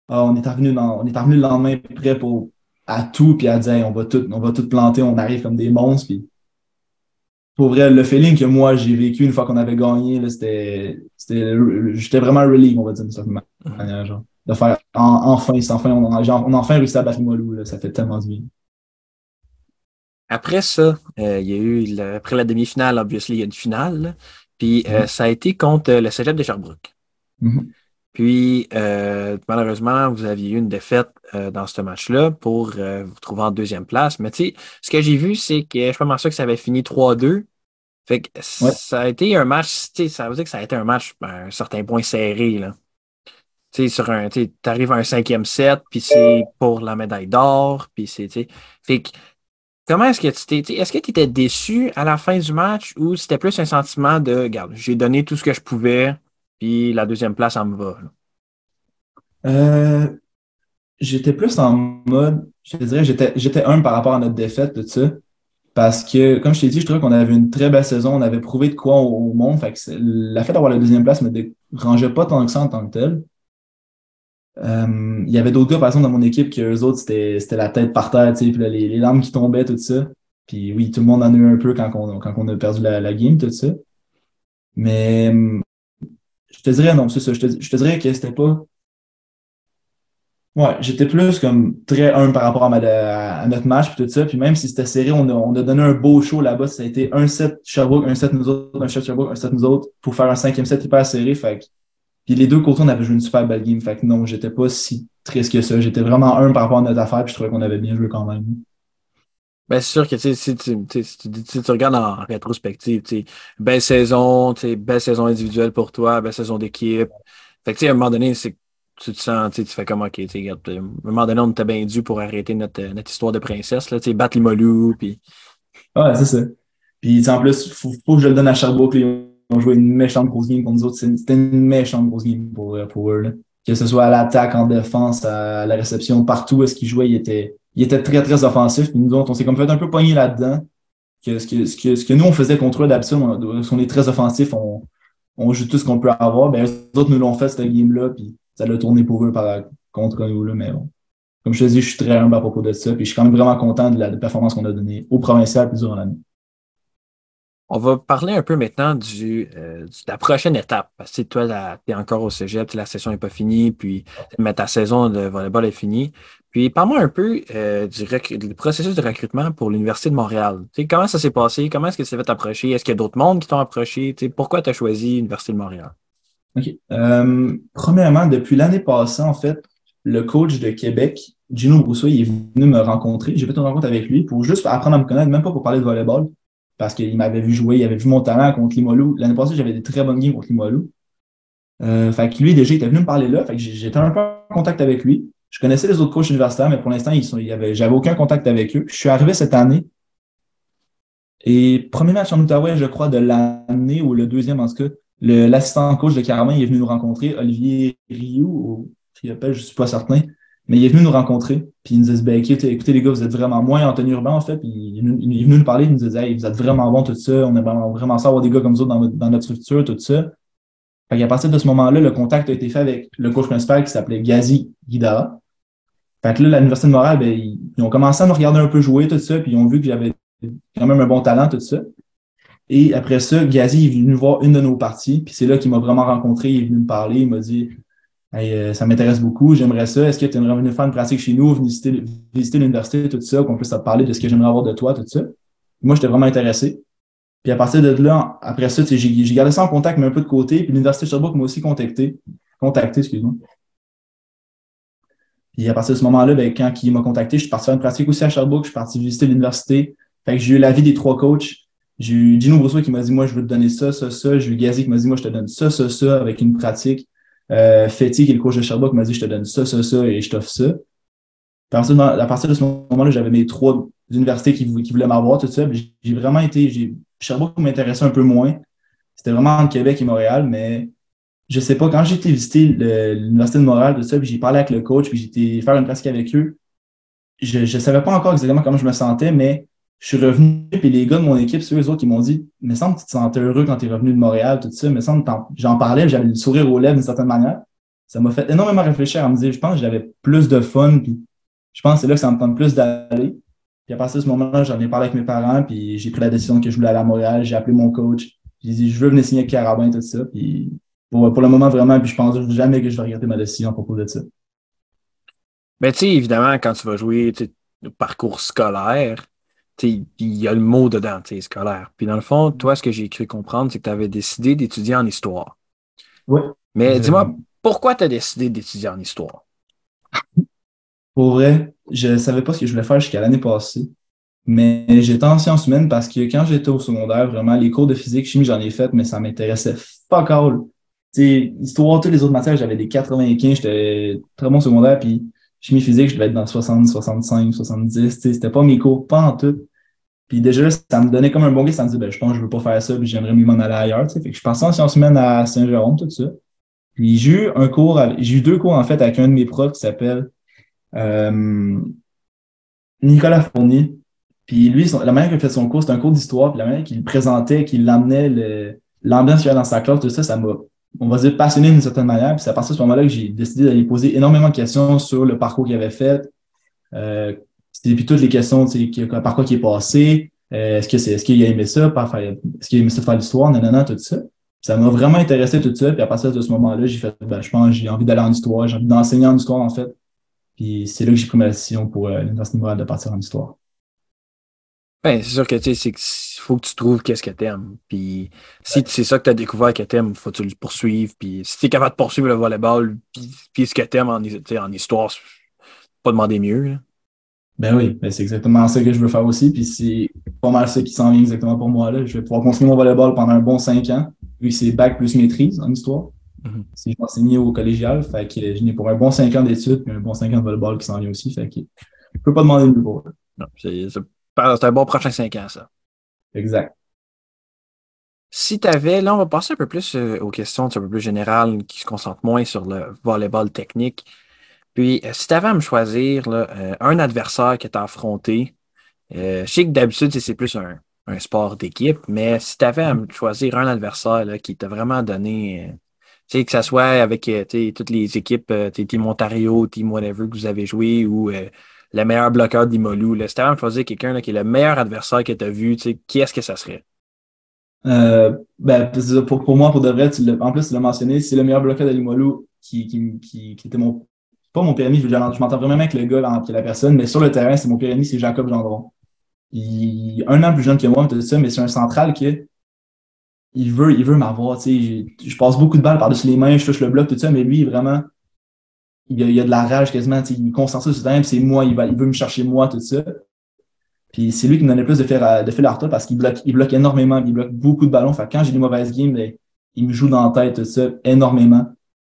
Ah, on est revenu on est revenu le lendemain prêt pour à tout, puis à dire on va tout, on va tout planter, on arrive comme des monstres. Puis pour vrai, le feeling que moi j'ai vécu une fois qu'on avait gagné, c'était. J'étais vraiment relief, on va dire de faire enfin, enfin, on, a, on a enfin réussi à battre Molou, ça fait tellement du bien. Après ça, euh, il y a eu, après la demi-finale, obviously, il y a une finale. Puis euh, mm-hmm. ça a été contre le Cégep de Sherbrooke. Mm-hmm. Puis euh, malheureusement, vous aviez eu une défaite dans ce match-là pour vous trouver en deuxième place. Mais tu sais, ce que j'ai vu, c'est que je suis pas mal sûr que ça avait fini 3-2. Fait que ça a été un match, tu sais, ça veut dire que ça a été un match à un certain point serré. Là. Tu sais, sur un, tu arrives à un cinquième set, puis c'est pour la médaille d'or, puis c'est, tu sais. Fait que Comment est-ce que tu t'es. Est-ce que tu étais déçu à la fin du match ou c'était plus un sentiment de regarde, j'ai donné tout ce que je pouvais, puis la deuxième place, en me va? Euh, j'étais plus en mode, je te dirais, j'étais, j'étais un par rapport à notre défaite, tout ça. Parce que, comme je t'ai dit, je trouvais qu'on avait une très belle saison, on avait prouvé de quoi au, monde. Fait que la fait d'avoir la deuxième place me dérangeait pas tant que ça en tant que tel. Euh, il y avait d'autres gars, par exemple, dans mon équipe, que eux autres, c'était la tête par terre, puis les, les, larmes qui tombaient, tout ça. Puis oui, tout le monde en a eu un peu quand on, a perdu la, game, tout ça. Mais je te dirais, non, c'est ça. Je te, dirais que c'était pas. Ouais, j'étais plus comme très humble par rapport à, notre match puis tout ça. Puis même si c'était serré, on a, on a donné un beau show là-bas. Ça a été un set Sherbrooke, un set nous autres, un set Sherbrooke, un set nous autres pour faire un cinquième set hyper serré. Fait puis les deux côtés, on avait joué une super belle game. Fait que non, j'étais pas si triste que ça. J'étais vraiment un par rapport à notre affaire, puis je trouvais qu'on avait bien joué quand même. Ben, c'est sûr que si tu, tu, regardes en rétrospective, belle saison, belle saison individuelle pour toi, belle saison d'équipe. Fait que à un moment donné, c'est tu te sens, tu fais comme OK, regarde, à un moment donné, on était bien dû pour arrêter notre, notre histoire de princesse, là, battre les molous, puis. Ouais, c'est ça. Puis en plus, il faut, faut, que je le donne à Sherbrooke ont joué une méchante grosse game contre nous autres. C'était une méchante grosse game pour, euh, pour eux. Que ce soit à l'attaque, en défense, à la réception, partout où est-ce qu'ils jouaient, ils étaient, ils étaient très, très offensifs. Puis nous autres, on s'est comme fait un peu pogner là-dedans. Que ce, que, ce, que, ce que nous, on faisait contre eux d'habitude, on, on, est très offensif, on, on joue tout ce qu'on peut avoir. Ben, les autres nous l'ont fait, cette game-là, puis ça l'a tourné pour eux par, contre nous. Là, mais bon. Comme je te dis, je suis très humble à propos de ça, puis je suis quand même vraiment content de la performance qu'on a donnée au provincial puis durant l'année. On va parler un peu maintenant du, euh, de la prochaine étape. Parce que toi, tu es encore au cégep, la session n'est pas finie, puis mais ta saison de volleyball est finie. Puis parle-moi un peu euh, du, processus de recrutement pour l'Université de Montréal. comment ça s'est passé? Comment est-ce que tu t'es fait approcher? Est-ce qu'il y a d'autres mondes qui t'ont approché? pourquoi tu as choisi l'Université de Montréal? OK. Euh, premièrement, depuis l'année passée, en fait, le coach de Québec, Gino Brousseau, il est venu me rencontrer. J'ai fait une rencontre avec lui pour juste apprendre à me connaître, même pas pour parler de volleyball parce qu'il m'avait vu jouer, il avait vu mon talent contre Limoilou. L'année passée, j'avais des très bonnes games contre Limoilou. Euh, fait que lui, déjà, il était venu me parler là. Fait que j'étais un peu en contact avec lui. Je connaissais les autres coachs universitaires, mais pour l'instant, ils sont, j'avais aucun contact avec eux. Je suis arrivé cette année. Et premier match en Outaouais, je crois, de l'année ou le deuxième en tout cas, l'assistant coach de Caramin est venu nous rencontrer, Olivier Rioux, ou qui appelle, je suis pas certain. Mais il est venu nous rencontrer, puis il nous disait ben, écoutez, les gars, vous êtes vraiment moins en tenue urbaine, en fait. Puis il, est venu nous parler, il nous disait hey, vous êtes vraiment bons, tout ça. On aimerait vraiment ça avoir des gars comme ça dans, dans notre structure, tout ça. Fait qu'à partir de ce moment-là, le contact a été fait avec le coach principal qui s'appelait Gazi Guidara. Fait que là, l'Université de Montréal, ben, ils, ont commencé à me regarder un peu jouer, tout ça, puis ils ont vu que j'avais quand même un bon talent, tout ça. Et après ça, Gazi est venu voir une de nos parties, puis c'est là qu'il m'a vraiment rencontré, il est venu me parler, il m'a dit euh, ça m'intéresse beaucoup, j'aimerais ça. Est-ce que tu aimerais venir faire une pratique chez nous, visiter, visiter l'université, tout ça, qu'on puisse te parler de ce que j'aimerais avoir de toi, tout ça? moi, j'étais vraiment intéressé. Puis à partir de là, après ça, j'ai gardé ça en contact, mais un peu de côté. Puis l'Université de Sherbrooke m'a aussi contacté. Contacté, excuse-moi. Puis à partir de ce moment-là, ben, quand il m'a contacté, je suis parti faire une pratique aussi à Sherbrooke, je suis parti visiter l'université. Fait que j'ai eu l'avis des trois coachs. J'ai eu Gino Brousseau qui m'a dit Moi, je veux te donner ça, ça, ça. J'ai eu Gazi qui m'a dit Moi, je te donne ça, ça, ça, avec une pratique. Euh, Fetty, qui est le coach de Sherbrooke, m'a dit Je te donne ça, ça, ça, et je t'offre ça. À partir de ce moment-là, j'avais mes trois universités qui, voulaient m'avoir, tout ça. J'ai vraiment été. Sherbrooke m'intéressait un peu moins. C'était vraiment entre Québec et Montréal, mais je sais pas, quand j'ai été visiter l'Université de Montréal, tout ça, puis j'ai parlé avec le coach, puis j'ai été faire une pratique avec eux, je ne savais pas encore exactement comment je me sentais, mais je suis revenu, puis les gars de mon équipe, ceux eux autres, qui m'ont dit, mais semble que tu te sentais heureux quand tu es revenu de Montréal, tout ça, mais semble j'en parlais, j'avais le sourire aux lèvres d'une certaine manière. Ça m'a fait énormément réfléchir à me dire, je pense que j'avais plus de fun, puis je pense que c'est là que ça me tente plus d'aller. Puis à partir de ce moment-là, j'en ai parlé avec mes parents, puis j'ai pris la décision que je voulais aller à Montréal, j'ai appelé mon coach, j'ai dit, je veux venir signer avec Carabin, tout ça, puis pour, pour le moment, vraiment, puis je pense jamais que je vais regretter ma décision à propos de ça. Ben, tu sais, évidemment, quand tu vas jouer le parcours scolaire, il y a le mot dedans, scolaire. Puis dans le fond, toi, ce que j'ai cru comprendre, c'est que tu avais décidé d'étudier en histoire. Oui. Mais dis-moi, pourquoi tu as décidé d'étudier en histoire? Pour vrai, je ne savais pas ce que je voulais faire jusqu'à l'année passée. Mais j'étais en sciences humaines parce que quand j'étais au secondaire, vraiment, les cours de physique, chimie, j'en ai fait, mais ça m'intéressait fuck all histoire, toutes les autres matières, j'avais des 95, j'étais très bon secondaire, puis chimie physique, je devais être dans 60, 65, 70, c'était pas mes cours, pas en tout. Puis déjà, ça me donnait comme un bon guide, ça me dit, ben, je pense que je veux pas faire ça, puis j'aimerais mieux m'en aller ailleurs, tu sais. Fait que je passé en sciences humaines à Saint-Jérôme, tout ça. Puis j'ai eu un cours, j'ai eu deux cours, en fait, avec un de mes profs qui s'appelle euh, Nicolas Fournier. Puis lui, la manière qu'il a fait son cours, c'était un cours d'histoire, puis la manière qu'il présentait, qu'il l'amenait, l'ambiance qu'il y avait dans sa classe, tout ça, ça m'a on va dire, passionné d'une certaine manière. Puis c'est à partir de ce moment-là que j'ai décidé d'aller poser énormément de questions sur le parcours qu'il avait fait. Euh, puis toutes les questions, par quoi qui est passé, euh, est-ce que c'est, est-ce qu'il a aimé ça, est-ce qu'il a aimé ça faire l'histoire, nanana, tout ça. ça m'a vraiment intéressé tout ça. Puis à partir de ce moment-là, j'ai fait, ben, je pense, j'ai envie d'aller en histoire, j'ai envie d'enseigner en histoire, en fait. Puis c'est là que j'ai pris ma décision pour euh, l'Université morale de partir en histoire. Ben, c'est sûr que tu sais, il faut que tu trouves qu'est-ce que t'aimes. Puis si c'est ça que tu as découvert que t'aimes, faut que tu le poursuives. Puis si tu es capable de poursuivre le volleyball, puis, puis ce que t'aimes en, en histoire, pas demander mieux. Ben oui, ben c'est exactement ça que je veux faire aussi. Puis c'est pas mal ça qui s'en vient exactement pour moi. Là. Je vais pouvoir continuer mon volleyball pendant un bon cinq ans, vu que c'est bac plus maîtrise en histoire. Mm-hmm. Si je m'enseignais au collégial, fait que je n'ai pour un bon cinq ans d'études, puis un bon cinq ans de volleyball qui s'en vient aussi. Fait que je peux pas demander mieux pour Non, c'est un bon prochain 5 ans, ça. Exact. Si tu avais, là, on va passer un peu plus euh, aux questions un peu plus générales qui se concentrent moins sur le volleyball technique. Puis, euh, si tu avais à me choisir euh, un adversaire que tu as affronté, je sais que d'habitude, c'est plus un, sport d'équipe, mais si tu avais à me choisir un adversaire qui t'a vraiment donné, tu que ce soit avec toutes les équipes, Team Ontario, Team whatever que vous avez joué ou le meilleur bloqueur d'Imolu. C'était vraiment choisir quelqu'un qui est le meilleur adversaire que tu as vu. Qui est-ce que ça serait? Euh, ben, pour, pour, moi, pour de vrai, en plus, tu l'as mentionné, c'est le meilleur bloqueur d'Imolu qui, qui, qui, qui, était mon. Pas mon pire je, je m'entends vraiment avec le gars entre la personne, mais sur le terrain, c'est mon pire c'est Jacob Gendron. Il un an plus jeune que moi, tout ça, mais c'est un central qui il veut, il veut m'avoir. Je passe beaucoup de balles par-dessus les mains, je touche le bloc, tout ça, mais lui, vraiment, il y a, de la rage quasiment. Il concentre sur le terrain, c'est moi, il, va, il veut me chercher moi, tout ça. Puis c'est lui qui me donnait plus de faire de fil parce qu'il bloque, il bloque énormément, il bloque beaucoup de ballons. Fait quand j'ai des mauvaises games, ben, il me joue dans la tête, tout ça, énormément.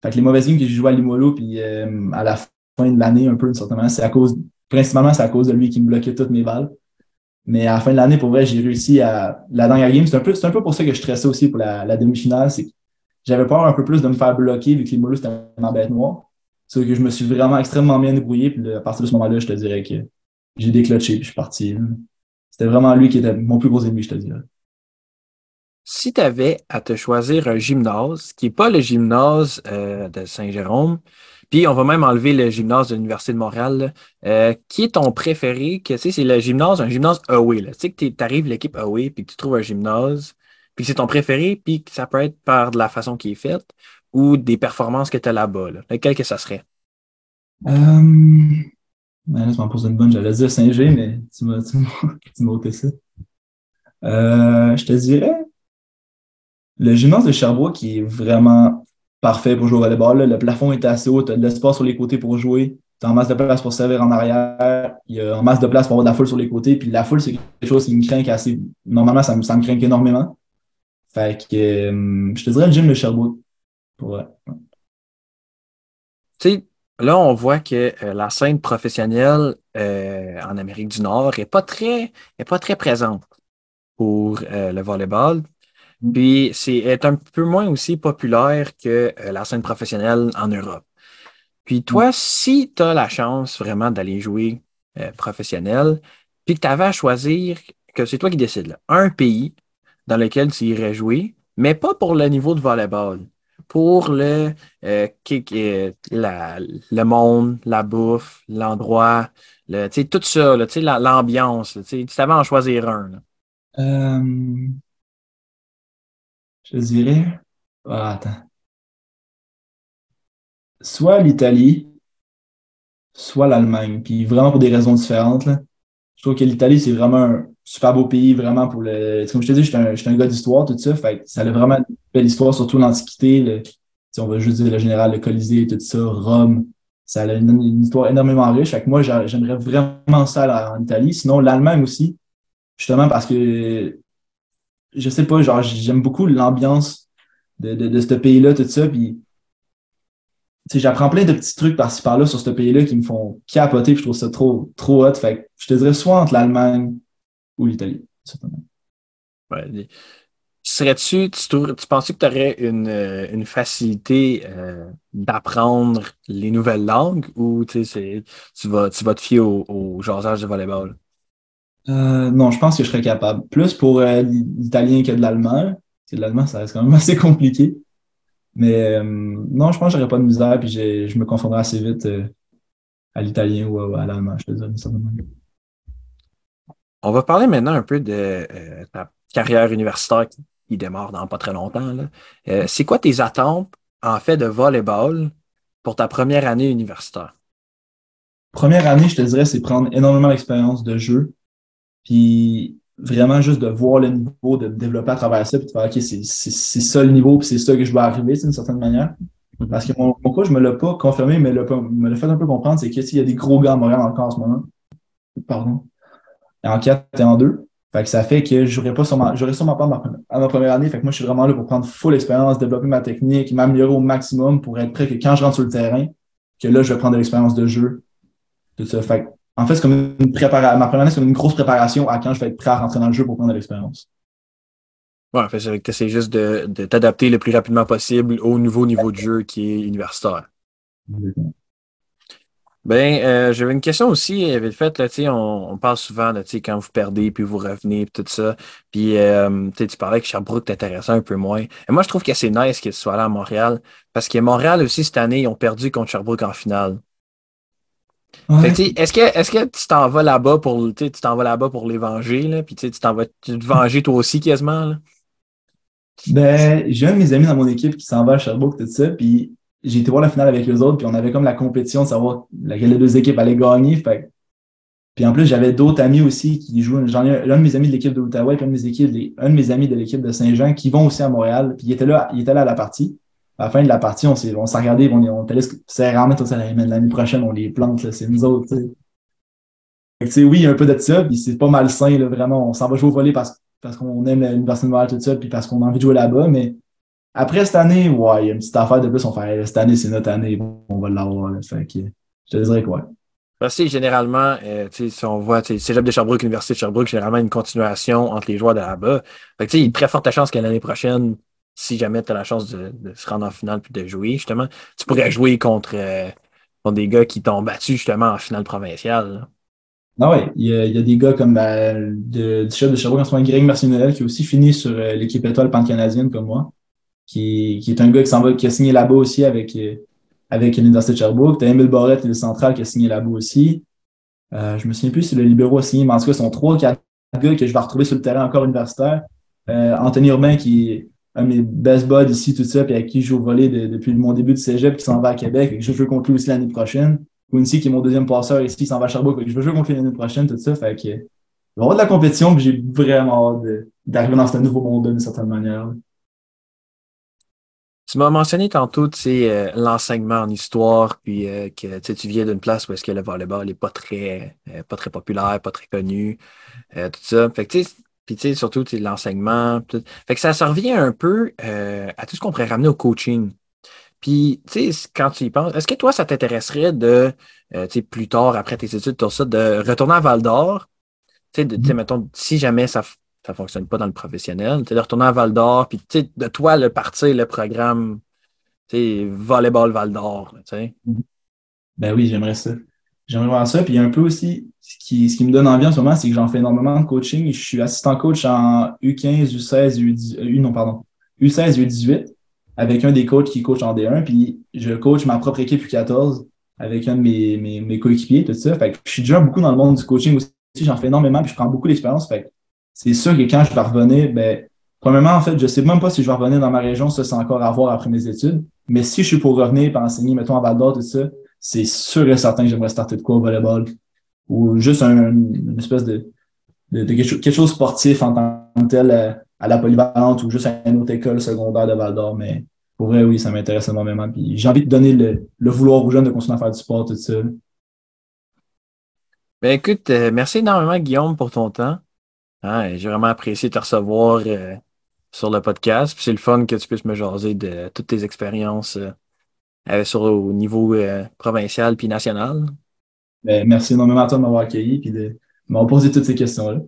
Fait que les mauvaises games que j'ai joué à Limolo, puis euh, à la fin de l'année, un peu, certainement, c'est à cause, principalement, c'est à cause de lui qui me bloquait toutes mes balles. Mais à la fin de l'année, pour vrai, j'ai réussi à. La dernière game, c'est un peu, un peu pour ça que je stressais aussi pour la, la demi-finale. C'est que j'avais peur un peu plus de me faire bloquer vu que Limolo, c'était ma bête noire. C'est que je me suis vraiment extrêmement bien débrouillé. Puis à partir de ce moment-là, je te dirais que j'ai déclenché puis je suis parti. C'était vraiment lui qui était mon plus gros ennemi, je te dirais. Si tu avais à te choisir un gymnase, qui n'est pas le gymnase euh, de Saint-Jérôme, puis on va même enlever le gymnase de l'Université de Montréal, euh, qui est ton préféré? Que, tu c'est le gymnase, un gymnase away. Tu sais que tu arrives l'équipe away puis que tu trouves un gymnase. puis c'est ton préféré, puis ça peut être par de la façon qui est faite ou des performances que tu as là-bas. Là. Que ça serait? Euh... Ben là, tu m'en poses une bonne, j'allais dire Saint-G, mais tu m'as, tu ôté ça. Euh, je te dirais le gymnase de Sherbrooke qui est vraiment parfait pour jouer au volleyball. Le plafond est assez haut, tu as de l'espace sur les côtés pour jouer, tu as en masse de place pour servir en arrière, il y a en masse de place pour avoir de la foule sur les côtés. Puis la foule, c'est quelque chose qui me craint assez. Normalement, ça me, ça me craint énormément. Fait que euh, je te dirais le gym de Sherbrooke. Pour, Tu sais, là, on voit que euh, la scène professionnelle euh, en Amérique du Nord n'est pas, très, pas très présente pour le volleyball. Puis c'est est un peu moins aussi populaire que euh, la scène professionnelle en Europe. Puis toi, si tu as la chance vraiment d'aller jouer euh, professionnel, puis que tu avais à choisir, que c'est toi qui décides, là, un pays dans lequel tu irais jouer, mais pas pour le niveau de volleyball, pour le, euh, la, le monde, la bouffe, l'endroit, le, tout ça, l'ambiance. Tu avais à en choisir un. Là. Je dirais. Ah, attends. Soit l'Italie, soit l'Allemagne. Puis vraiment pour des raisons différentes. Là. Je trouve que l'Italie, c'est vraiment un super beau pays, vraiment pour le. Comme je te dis, je suis un, un, gars d'histoire, tout ça. Fait ça a vraiment une belle histoire, surtout l'Antiquité. Si on va juste dire le général, le Colisée, tout ça, Rome. Ça a une, histoire énormément riche. Fait que moi, j'aimerais vraiment ça en Italie. Sinon, l'Allemagne aussi. Justement parce que je sais pas, genre, j'aime beaucoup l'ambiance de, de, ce pays-là, tout ça. Puis, j'apprends plein de petits trucs par-ci par-là sur ce pays-là qui me font capoter, puis je trouve ça trop, trop hot. Fait que je te dirais soit entre l'Allemagne ou l'Italie, Ouais. Serais-tu, tu, tu penses que tu aurais une, euh, une facilité euh, d'apprendre les nouvelles langues ou tu vas, tu vas te fier au, au jasage de volleyball? Euh, non, je pense que je serais capable. Plus pour euh, l'italien que de l'allemand. C'est de l'allemand, ça reste quand même assez compliqué. Mais euh, non, je pense que j'aurais pas de misère, puis je me confondrais assez vite à l'italien ou à, l'allemand, je te On va parler maintenant un peu de ta carrière universitaire qui démarre dans pas très longtemps. c'est quoi tes attentes en fait de volleyball pour ta première année universitaire? Première année, je te dirais, c'est prendre énormément d'expérience de jeu, puis vraiment juste de voir le niveau, de développer à travers ça, puis de faire, OK, c'est ça le niveau, puis c'est ça que je dois arriver, d'une certaine manière. Mm-hmm. Parce que mon, mon coach ne me l'a pas confirmé, mais me l'a fait un peu comprendre, c'est qu'il y a des gros gars à Montréal encore en ce moment. Pardon. En 4 et en 2. Fait que ça fait que j'aurais pas sûrement, j'aurais sûrement pas à ma première année. Fait que moi, je suis vraiment là pour prendre full expérience, développer ma technique, m'améliorer au maximum pour être prêt que quand je rentre sur le terrain, que là, je vais prendre de l'expérience de jeu. Tout ça. Fait en fait, c'est comme une préparation. Ma première année, c'est comme une grosse préparation à quand je vais être prêt à rentrer dans le jeu pour prendre de l'expérience. Ouais, en fait, c'est juste de, de t'adapter le plus rapidement possible au nouveau niveau de jeu qui est universitaire. Ben, euh, j'avais une question aussi, avait fait, là, on, on parle souvent de quand vous perdez, puis vous revenez, puis tout ça. Puis euh, tu parlais que Sherbrooke t'intéressait un peu moins. Et moi, je trouve que c'est nice que tu sois là à Montréal, parce que Montréal aussi, cette année, ils ont perdu contre Sherbrooke en finale. Est-ce que, est que tu t'en vas là-bas pour tu t'en vas là-bas pour les venger, là, puis tu t'en vas te venger toi aussi quasiment? Là? Ben, j'ai un de mes amis dans mon équipe qui s'en va à Sherbrooke, tout ça, puis j'ai été voir la finale avec les autres, puis on avait comme la compétition de savoir laquelle des deux équipes allait gagner. Fait. Puis en plus, j'avais d'autres amis aussi qui jouent. J'en ai un de mes amis de l'équipe de l'Outaouais, puis un de mes, équipes, un de mes amis de l'équipe de Saint-Jean qui vont aussi à Montréal, puis il était là, il était là à la partie à la fin de la partie, on s'est, regardé, on, on là, c'est rarement tout ça, l'année prochaine, on les plante, c'est nous autres, oui, il y a un peu de ça, puis c'est pas malsain, là, vraiment. On s'en va jouer au volley parce, parce qu'on aime l'Université de Montréal, tout ça, puis parce qu'on a envie de jouer là-bas, mais après cette année, ouais, il y a une petite affaire de plus, on fait, cette année, c'est notre année, on va l'avoir, je te dirais que généralement, euh, si on voit Cégep de Sherbrooke, Université de Sherbrooke, généralement une continuation entre les joueurs de là-bas. Fait que, il y a très forte chance que l'année prochaine, si jamais tu as la chance de, se rendre en finale puis de jouer, justement, tu pourrais jouer contre, euh, des gars qui t'ont battu justement en finale provinciale. Ah oui, il y, a, des gars comme ben, de, du chef de Sherbrooke en ce moment, Greg qui a aussi fini sur euh, l'équipe étoile pan-canadienne comme moi, qui, qui est un gars qui qui a signé là-bas aussi avec, euh, avec l'Université de Sherbrooke. Tu as Emile Borrette, le central, qui a signé là-bas aussi. Euh, je me souviens plus si le libéraux a signé, mais en tout cas, ce sont trois, quatre gars que je vais retrouver sur le terrain encore universitaire Anthony Urbain, qui mes best buds ici, tout ça, puis avec qui je joue au volley depuis mon début de cégep, qui s'en va à Québec, et que je veux contre aussi l'année prochaine. Quincy, qui est mon deuxième passeur ici, il s'en va à Sherbrooke, et je veux jouer contre l'année prochaine, tout ça. Fait que, il va y avoir de la compétition, puis j'ai vraiment hâte d'arriver dans ce nouveau monde d'une certaine manière. Tu m'as mentionné tantôt euh, l'enseignement en histoire, puis euh, que tu viens d'une place où est-ce que le volleyball n'est pas très, euh, pas très populaire, pas très connu, tout ça. Fait que, puis tu sais, surtout l'enseignement. Fait que ça, ça revient un peu à tout ce qu'on pourrait ramener au coaching. Puis, tu sais, quand tu y penses, est-ce que toi, ça t'intéresserait de, tu sais, plus tard, après tes études, tout ça, de retourner à Val d'Or? Tu sais, mm-hmm. mettons, si jamais ça, ne fonctionne pas dans le professionnel. Tu de retourner à Val d'Or, puis de toi, le partir le programme volleyball Val d'Or. Mhm. Ben oui, j'aimerais ça. J'aimerais voir ça. Puis un peu aussi, ce qui, ce qui me donne envie en ce moment, c'est que j'en fais énormément de coaching. Je suis assistant coach en U15, U16, U, non, pardon, U16, U18, avec un des coachs qui coach en D1. Puis je coach ma propre équipe U14 avec un de mes, mes, coéquipiers, tout ça. Fait que je suis déjà beaucoup dans le monde du coaching aussi. J'en fais énormément, puis je prends beaucoup d'expérience. Fait c'est sûr que quand je vais revenir, ben, premièrement, en fait, je sais même pas si je vais revenir dans ma région, ça, c'est encore à voir après mes études. Mais si je suis pour revenir et enseigner, mettons, à Val d'Or, tout ça, c'est sûr et certain que j'aimerais starter de quoi au volleyball ou juste un, une espèce de, quelque, chose, sportif en tant que tel euh, à, la polyvalente ou juste à une autre école secondaire de Val d'Or. Mais pour vrai, oui, ça m'intéresse énormément. Puis j'ai envie de donner le, vouloir aux jeunes de continuer à faire du sport, tout ça. Ben écoute, euh, merci énormément, Guillaume, pour ton temps. Ah, j'ai vraiment apprécié te recevoir euh, sur le podcast. c'est le fun que tu puisses me jaser de toutes tes expériences sur, au niveau euh, provincial puis national. Ben, merci énormément à toi de m'avoir accueilli et de m'avoir posé toutes ces questions-là.